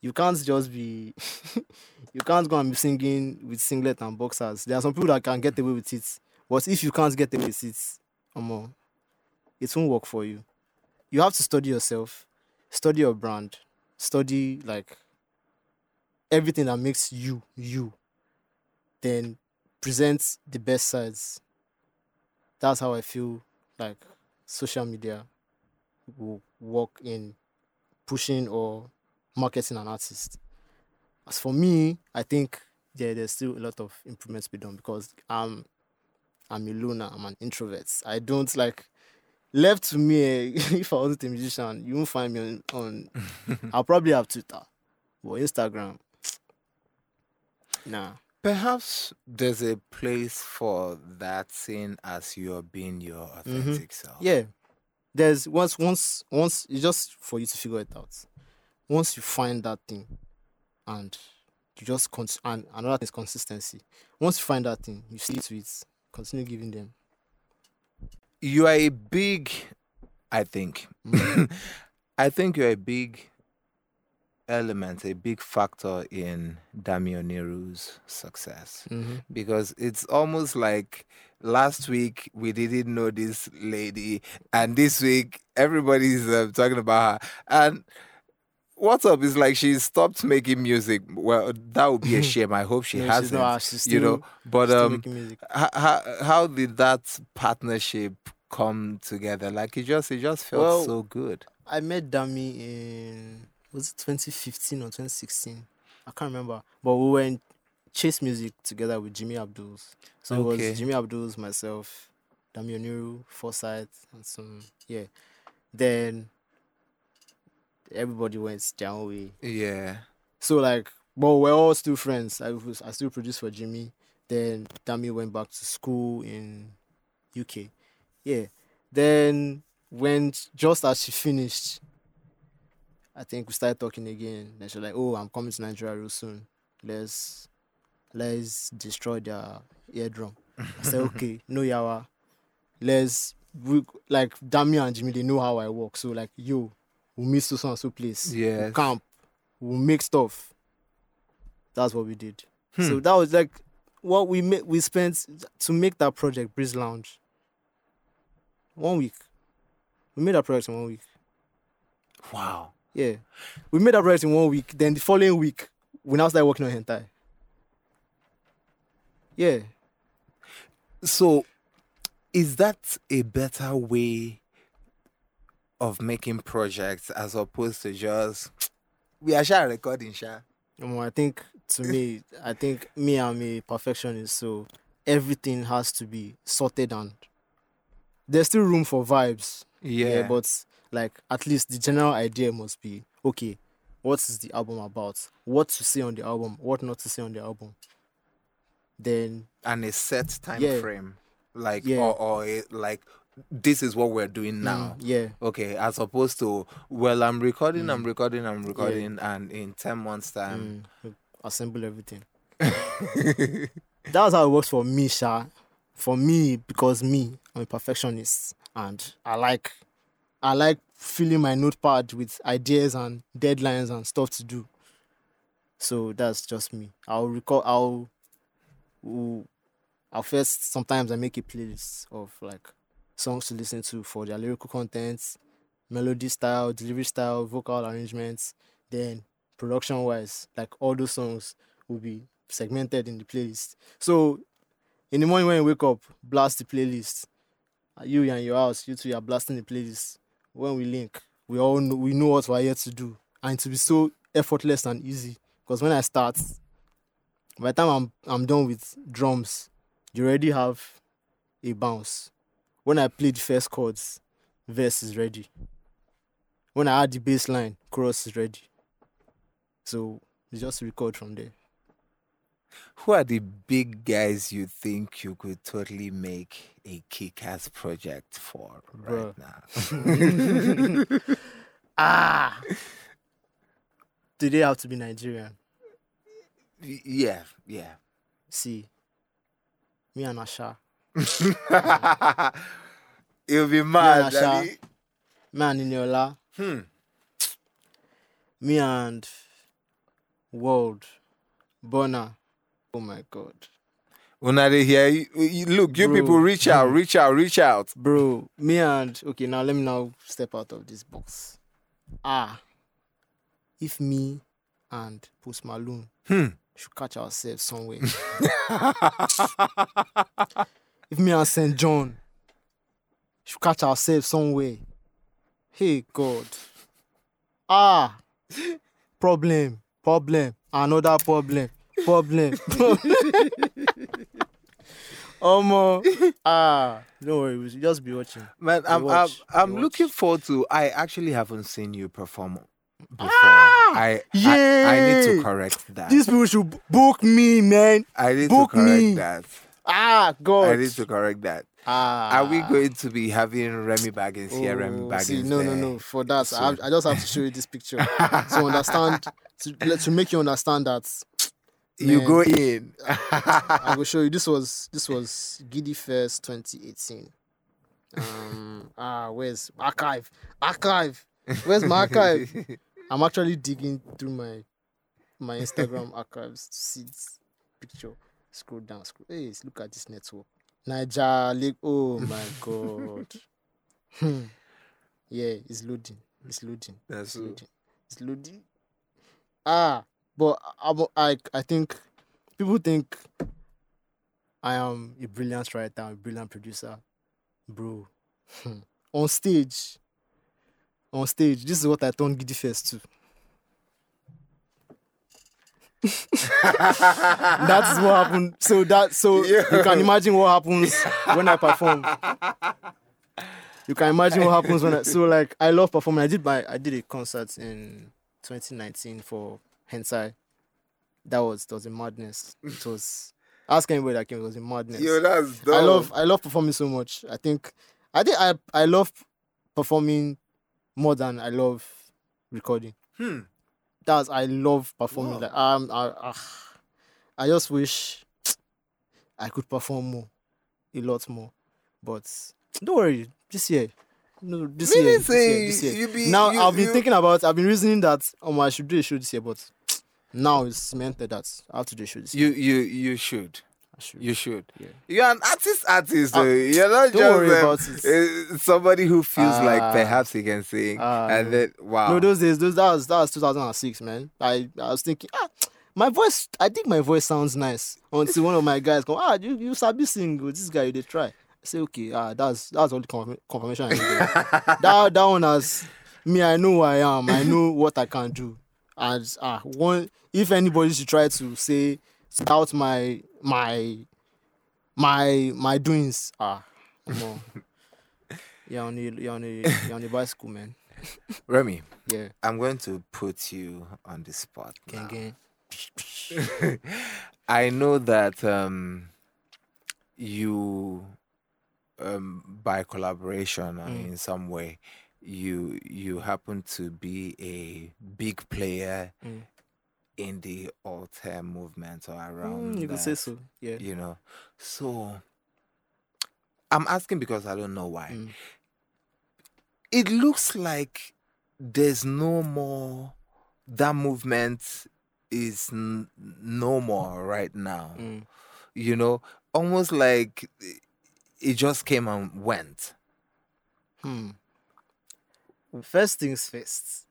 You can't just be you can't go and be singing with singlet and boxers. There are some people that can get away with it, but if you can't get away with it, um, it won't work for you. You have to study yourself, study your brand, study like everything that makes you you. Then present the best sides. That's how I feel like social media will work in pushing or marketing an artist. As for me, I think yeah, there's still a lot of improvements to be done because I'm I'm a loner. I'm an introvert. I don't like left to me. eh, if I wasn't a musician, you won't find me on. on I'll probably have Twitter, but Instagram, nah. Perhaps there's a place for that scene as you're being your authentic self. Yeah, there's once once once it's just for you to figure it out. Once you find that thing, and you just cons- and another thing is consistency. Once you find that thing, you stick to it. Continue giving them. You are a big, I think, I think you're a big element, a big factor in Dami Oniru's success. Mm-hmm. because it's almost like last week we didn't know this lady, and this week everybody's uh, talking about her. And what's up is like she stopped making music. Well, that would be a shame. I hope she No, hasn't. not. She's you know, but Still um, making music. how, how did that partnership come together? Like it just it just felt Well, so good. I met Dami in was it 2015 or 2016? I can't remember. But we were in Chase Music together with Jimmy Abdul's. So it was Jimmy Abdul's, myself, Dami Oniru, Foresight, and some yeah. Then everybody went their own way. Yeah. So like, but we're all still friends. I was I still produced for Jimmy. Then Dami went back to school in UK. Yeah. Then when just as she finished, I think we started talking again. Then she's like, "Oh, I'm coming to Nigeria real soon. Let's let's destroy their eardrum." I said, "Okay, no yawa. Let's we, like Dami and Jimmy. They know how I work. So like, yo, we'll meet so so and so place. We'll camp. We'll make stuff. That's what we did. Hmm. So that was like what we made. We spent to make that project, Breeze Lounge. One week. We made that project in one week. Wow. Yeah. We made that project in one week. Then the following week, we now started working on hentai. Yeah. So, is that a better way of making projects as opposed to just we are sure recording, sure? Um, I think to me, I think me, I'm a perfectionist, so everything has to be sorted and there's still room for vibes. Yeah, but like at least the general idea must be okay. What is the album about? What to say on the album? What not to say on the album? Then and a set time Yeah. frame, like Yeah. or or a, like this is what we're doing now. mm, yeah, Okay, as opposed to well, I'm recording, I'm recording, I'm recording, and in ten months' time, mm, assemble everything. That's how it works for me, Sha. For me, because me, I'm a perfectionist, and I like, I like filling my notepad with ideas and deadlines and stuff to do. So that's just me. I'll record. I'll, I'll first. Sometimes I make a playlist of like songs to listen to for their lyrical content, melody style, delivery style, vocal arrangements. Then production wise, like all those songs will be segmented in the playlist. So in the morning when you wake up, blast the playlist. Uh, You and your house, you two are blasting the playlist. When we link, we all know we know what we're here to do. And to be so effortless and easy. Because when I start, by the time I'm I'm done with drums, you already have a bounce. When I played the first chords, verse is ready. When I add the bass line, chorus is ready. So just record from there. who are the big guys you think you could totally make a kick-ass project for right Bruh. now? Ah. Do they have to be Nigerian? Yeah, yeah. See, me and Asa, It'll be mad. Asa. Daddy. me and Iniola, Hmm. me and WurlD, Bona. Oh my God, Una hear you, you- look, you Bro. people reach out, reach out, reach out. bro. Me and okay, now let me now step out of this box. Ah, if me and Post Malone Hmm. should catch ourselves somewhere. if me and St. John should catch ourselves somewhere. Hey God. Ah problem, problem, another problem. problem. Omo, ah, don't worry, we should just be watching. Man, I'm I'm, I'm looking forward to. I actually haven't seen you perform before. I, I I need to correct that. These people should book me, man. I need book to correct me. that. Ah, God. I need to correct that. ah. Are we going to be having Remy Baggins here? Remy Oh, Baggins see, no, no, there? no. For that, So- I, have- I just have to show you this picture to understand, to, to make you understand that You go in. I will show you. This was this was Gidi Fest 2018. Um, ah, where's archive? Archive. Where's my archive? I'm actually digging through my my Instagram archives to see this picture. Scroll down, scroll. Hey, look at this network. Niger Lake. Oh my god. Hmm. yeah, it's loading. It's loading. That's It's loading. It's loading. Ah, but I'm, I I think people think I am a brilliant writer, a brilliant producer, bro. hmm, on stage, on stage, this is what I turned Giddy Fest to. That's what happened. So that so you can imagine what happens when I perform. You can imagine what happens when I so like I love performing. I did my I did a concert in 2019 for Hentai. That was it was a madness. It was ask anybody that came, it was a madness. Yo, that's I love I love performing so much. I think I think I I love performing more than I love recording. Hmm. That's I love performing. Wow. Like um I, ah, I just wish I could perform more, a lot more. But don't worry, this year. No, this Meaning year, this year, this year. you be- now you- I've been you- thinking about. I've been reasoning that um I should do a show this year, but now it's cemented that I have to do a show this year. You you you should. Should. You should. Yeah. You're an artist, artist. Though. You're not just um, uh, somebody who feels like Ah. perhaps he can sing, Ah, and then wow. No, those days, those that was that was 2006, man. I I was thinking, ah, my voice. I think my voice sounds nice. Until one of my guys go, ah, you you sabi sing? oh, This guy you dey try. I say, okay, ah, that's that's all the confirm- confirmation I need. that that one has me. I know who I am. I know what I can do. And ah, one if anybody should try to say scout my my my my doings, are. on. You're on the you're on the you're on the bicycle, man. Remy, Yeah, I'm going to put you on the spot. now. gang. I know that um, you, um, by collaboration Mm. in some way, you you happen to be a big player Mm. In the alté movement or around. Mm, you could say so. Yeah. You know, so I'm asking because I don't know why. Mm. It looks like there's no more. That movement is n- no more right now Mm. you know, almost like it just came and went. Hmm. First things first.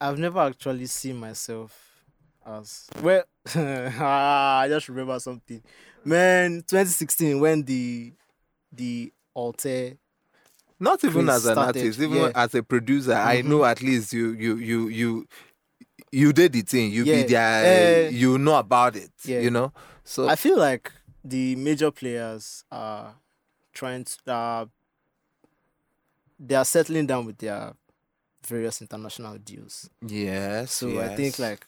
I've never actually seen myself as well. ah, I just remember something, man. 2016 when the the alté Not even Chris as an started, artist, even yeah. as a producer, I Mhm. know at least you you you you you did the thing. You Yeah, be there, eh, you know about it. yeah. You know, so I feel like the major players are trying to uh, they are settling down with their various international deals. yes. So I think like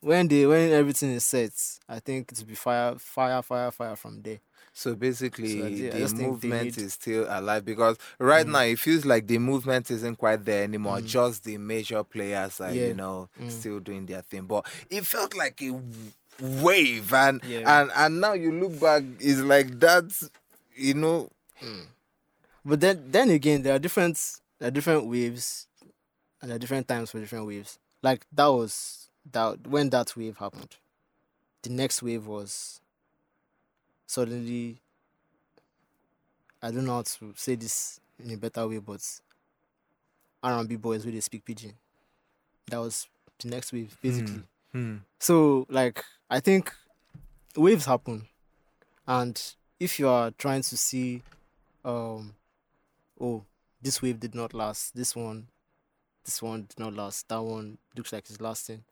when they when everything is set, I think it will be fire, fire, fire, fire from there. So basically, So the just think they movement need- is still alive because right Mm. now it feels like the movement isn't quite there anymore. Mm. Just the major players are, Yeah. you know, Mm. still doing their thing. But it felt like a wave, and Yeah. and and now you look back, it's like that, you know. But then then again, there are different there are different waves, and there are different times for different waves. Like that was that when that wave happened, the next wave was suddenly. I don't know how to say this in a better way, but R&B boys where they speak pidgin. That was the next wave, basically. Hmm. So like I think waves happen, and if you are trying to see, um, oh, this wave did not last. This one, this one did not last. That one looks like it's lasting.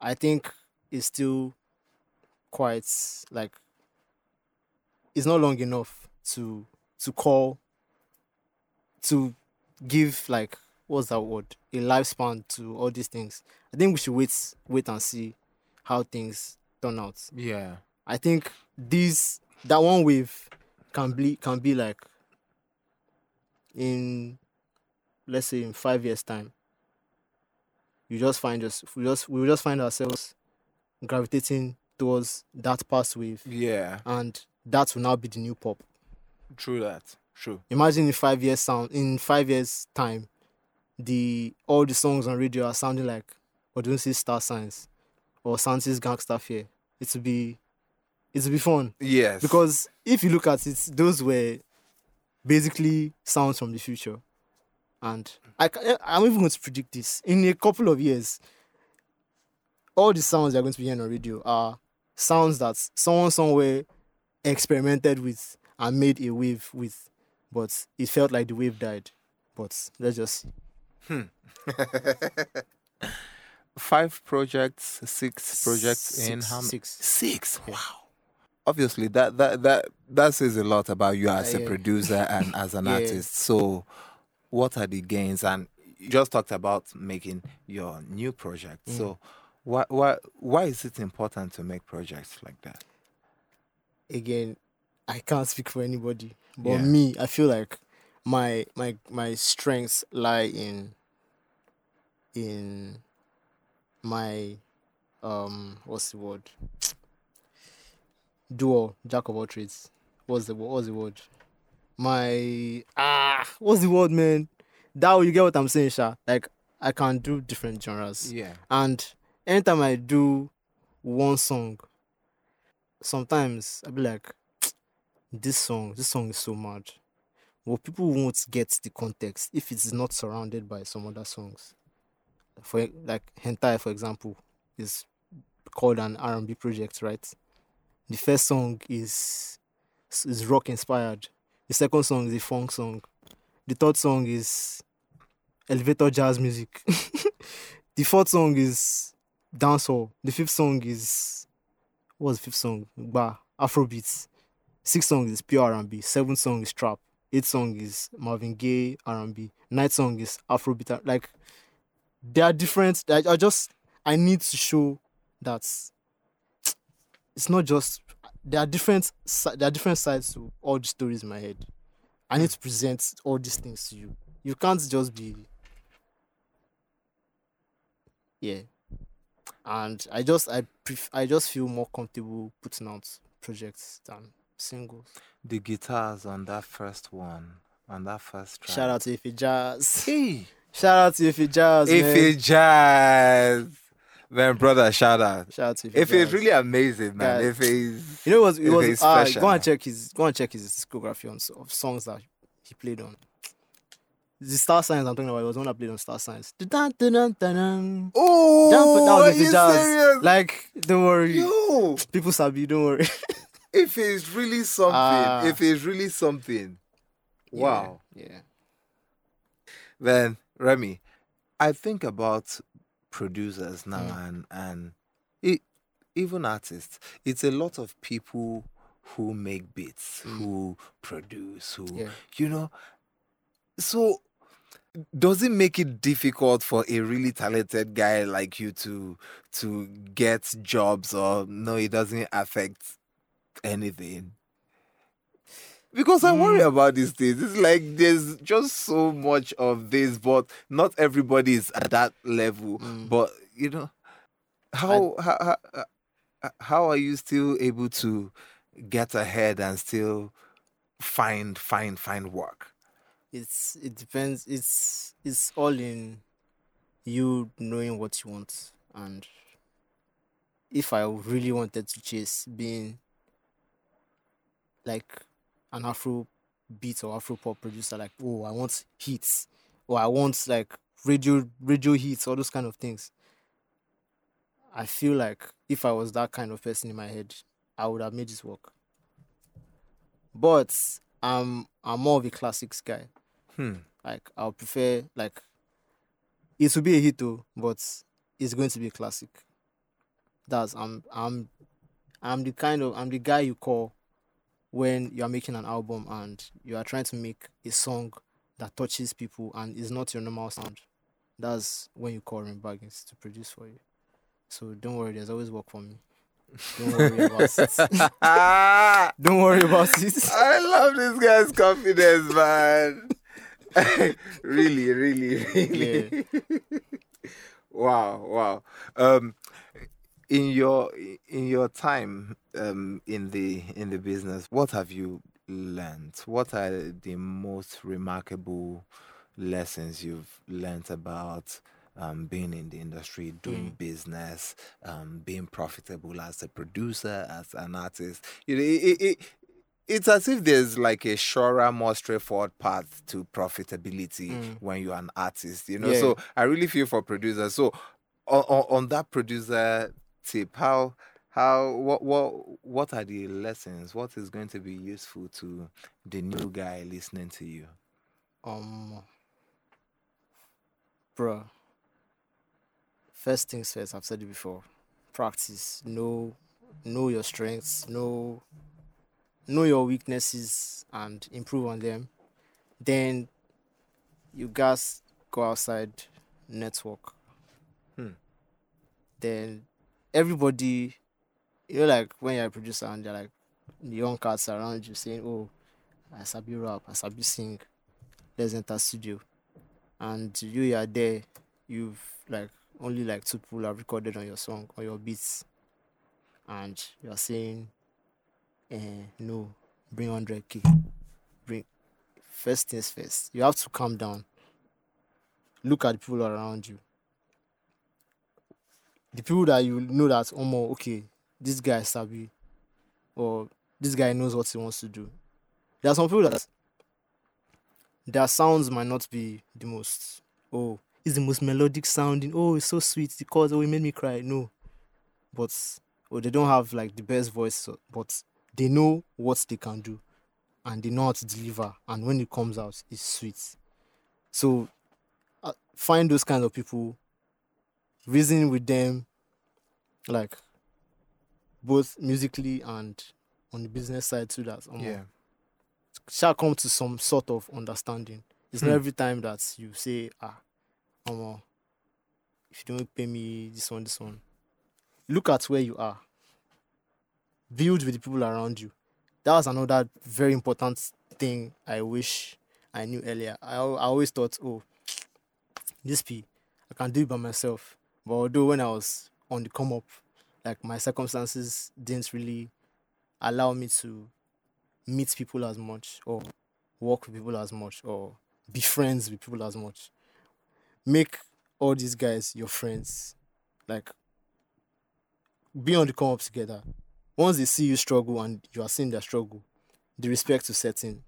I think is still quite like it's not long enough to to call to give like what's that word a lifespan to all these things. I think we should wait wait and see how things turn out. Yeah. I think this that one wave can be can be like in let's say in five years time. You just find us we just we will just find ourselves gravitating towards that past wave Yeah. and that will now be the new pop. True that. True. Imagine in five years sound in five years time, the all the songs on radio are sounding like Odunsi Star Signs or Santi's Gangsta Fear. It will be it will be fun. Yes. Because if you look at it, those were basically sounds from the future. And I, ca- eh, I'm even going to predict this. In a couple of years, all the sounds you're going to be hearing on radio are sounds that someone somewhere experimented with and made a wave with, but it felt like the wave died. But let's just see. Hmm. Five projects, six projects in Six, how many? six. Six. Wow. Obviously, that that that that says a lot about you as a yeah. producer and as an Yeah. artist. So, what are the gains? And you just talked about making your new project. Mm. So, why why why is it important to make projects like that? again, I can't speak for anybody, but Yeah. me, I feel like my my my strengths lie in in my um what's the word? Dual jack of all trades. What's the what's the word? My ah what's the word, man? That you get what I'm saying, Sha? Like I can do different genres. Yeah. And anytime I do one song, sometimes I'll be like, this song, this song is so mad. Well, people won't get the context if it's not surrounded by some other songs. For like Hentai, for example, is called an R&B project, right? The first song is is rock inspired. The second song is a funk song. The third song is elevator jazz music. the fourth song is dancehall. The fifth song is what's the fifth song? Ba Afrobeats. Sixth song is pure R&B. Seventh song is trap. Eighth song is Marvin Gaye R&B. Ninth song is Afrobeat. Like they are different. I, I just I need to show that it's not just there are different there are different sides to all the stories in my head. I need hmm. to present all these things to you. You can't just be yeah and i just i pref- i just feel more comfortable putting out projects than singles The guitars on that first one, on that first track. shout out to Ife Jazz Hey. shout out to Ife Jazz jazz, man, brother, shout out. shout out to Ife If it's really amazing, man. Guys, If it's you know what it was is uh, special. go and check his go and check his discography on of songs that he played on the Star Signs I'm talking about it was one that played on Star Signs oh, Don't that are was Ife you Jazz serious? like don't worry Yo, people sabi don't worry if it's really something, Ah. if it's really something, wow. yeah Then Remy, I think about producers now Mm. and and it, even artists. It's a lot of people who make beats, who produce, who yeah you know. So does it make it difficult for a really talented guy like you to to get jobs or no it doesn't affect anything? Because I worry about these things. It's like there's just so much of this, but not everybody is at that level. Mm. But you know, how how, how uh, how are you still able to get ahead and still find find find work? it's it depends it's it's all in you knowing what you want and if i really wanted to chase being like an afro beat or afro pop producer like oh i want hits or i want like radio radio hits all those kind of things i feel like if i was that kind of person in my head i would have made this work but i'm i'm more of a classics guy Hmm. like I'll prefer like it will be a hit though, but it's going to be a classic. That's I'm I'm I'm the kind of I'm the guy you call when you are making an album and you are trying to make a song that touches people and is not your normal sound. That's when you call Remy Baggins to produce for you. So don't worry, there's always work for me. Don't worry about it. Don't worry about it. I love this guy's confidence, man. really, really, really. wow, wow. Um, in your in your time um, in the in the business, what have you learned? What are the most remarkable lessons you've learned about um, being in the industry, doing business, um, being profitable as a producer, as an artist? You know, it, it, it's as if there's like a surer, more straightforward path to profitability when you're an artist, you know. Yeah. So I really feel for producers. So on, on, on that producer tip, how how what what what are the lessons? What is going to be useful to the new guy listening to you? Um, bruh. First things first. I've said it before. Practice. Know, know your strengths. Know, know your weaknesses and improve on them. Then, you guys go outside, network. Hmm. Then, everybody, you know, like when you're a producer and they're like the young cats around you saying, "Oh, I sabi rap, I sabi sing." let's enter studio. And you you are there you've like only like two people have recorded on your song or your beats. And you're saying eh, no bring 100k bring first things first you have to calm down. Look at the people around you the people that you know that oh more okay this guy is sabi or this guy knows what he wants to do. There are some people that their sounds might not be the most oh it's the most melodic sounding oh it's so sweet the chords oh it made me cry. No. But oh they don't have like the best voice but they know what they can do and they know how to deliver and when it comes out it's sweet. So uh, find those kind of people reason with them like both musically and on the business side too that um, shall come to some sort of understanding. It's not Hmm. every time that you say, ah, um, if you don't pay me this one, this one. Look at where you are. Build with the people around you. That was another very important thing I wish I knew earlier. I, I always thought, oh, this P, I can do it by myself. But although when I was on the come up, like my circumstances didn't really allow me to meet people as much or work with people as much or be friends with people as much. Make all these guys your friends. Like be on the come up together. Once they see you struggle and you are seeing their struggle, the respect to set in.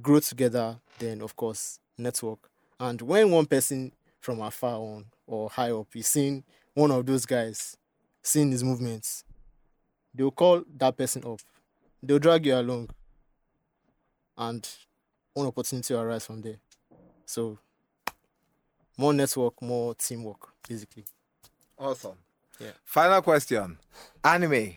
Grow together, then of course network. And when one person from afar on or high up is seeing one of those guys, seeing his movements, they'll call that person up they'll drag you along and one opportunity will arise from there so more network more teamwork basically Awesome. Yeah. Final question. Anime.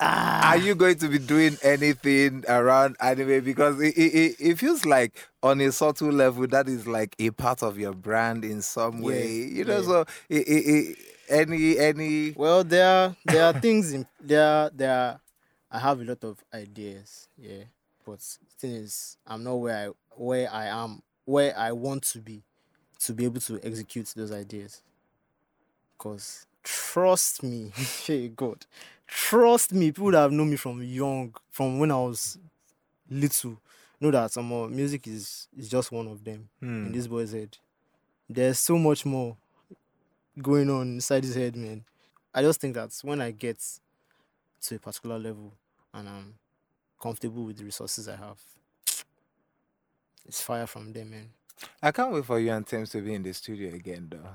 Ah Are you going to be doing anything around anime? Because it, it, it- feels like on a subtle level that is like a part of your brand in some Yeah, way. You know, yeah. so it, it, it, any any well there are there are things in there there are, i have a lot of ideas yeah but thing is i'm not where i where i am where i want to be to be able to execute those ideas because trust me. Hey god. Trust me. People that have known me from young from when i was little know that some more music is is just one of them in Hmm. this boy's head. There's so much more going on inside his head man. I just think that when i get to a particular level and i'm comfortable with the resources i have it's fire from them, man. I can't wait for you and Tim to be in the studio again, though.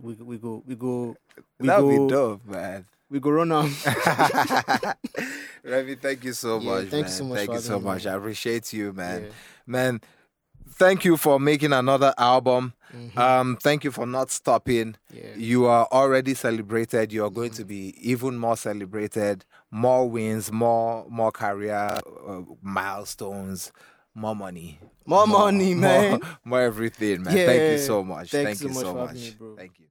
We we go we go we That would go be dope, man. we go run am Remy, thank you so Yeah, much, thank you so much thank you so having me, much. I appreciate you, man. Yeah. Man, thank you for making another album. Um, thank you for not stopping. Yeah. You are already celebrated. You are going to be even more celebrated. More wins, more more career uh, milestones, more money, More money, man. more, more everything, man. Thank you so much. Thanks Thank so you much so much. me, bro. Thank you.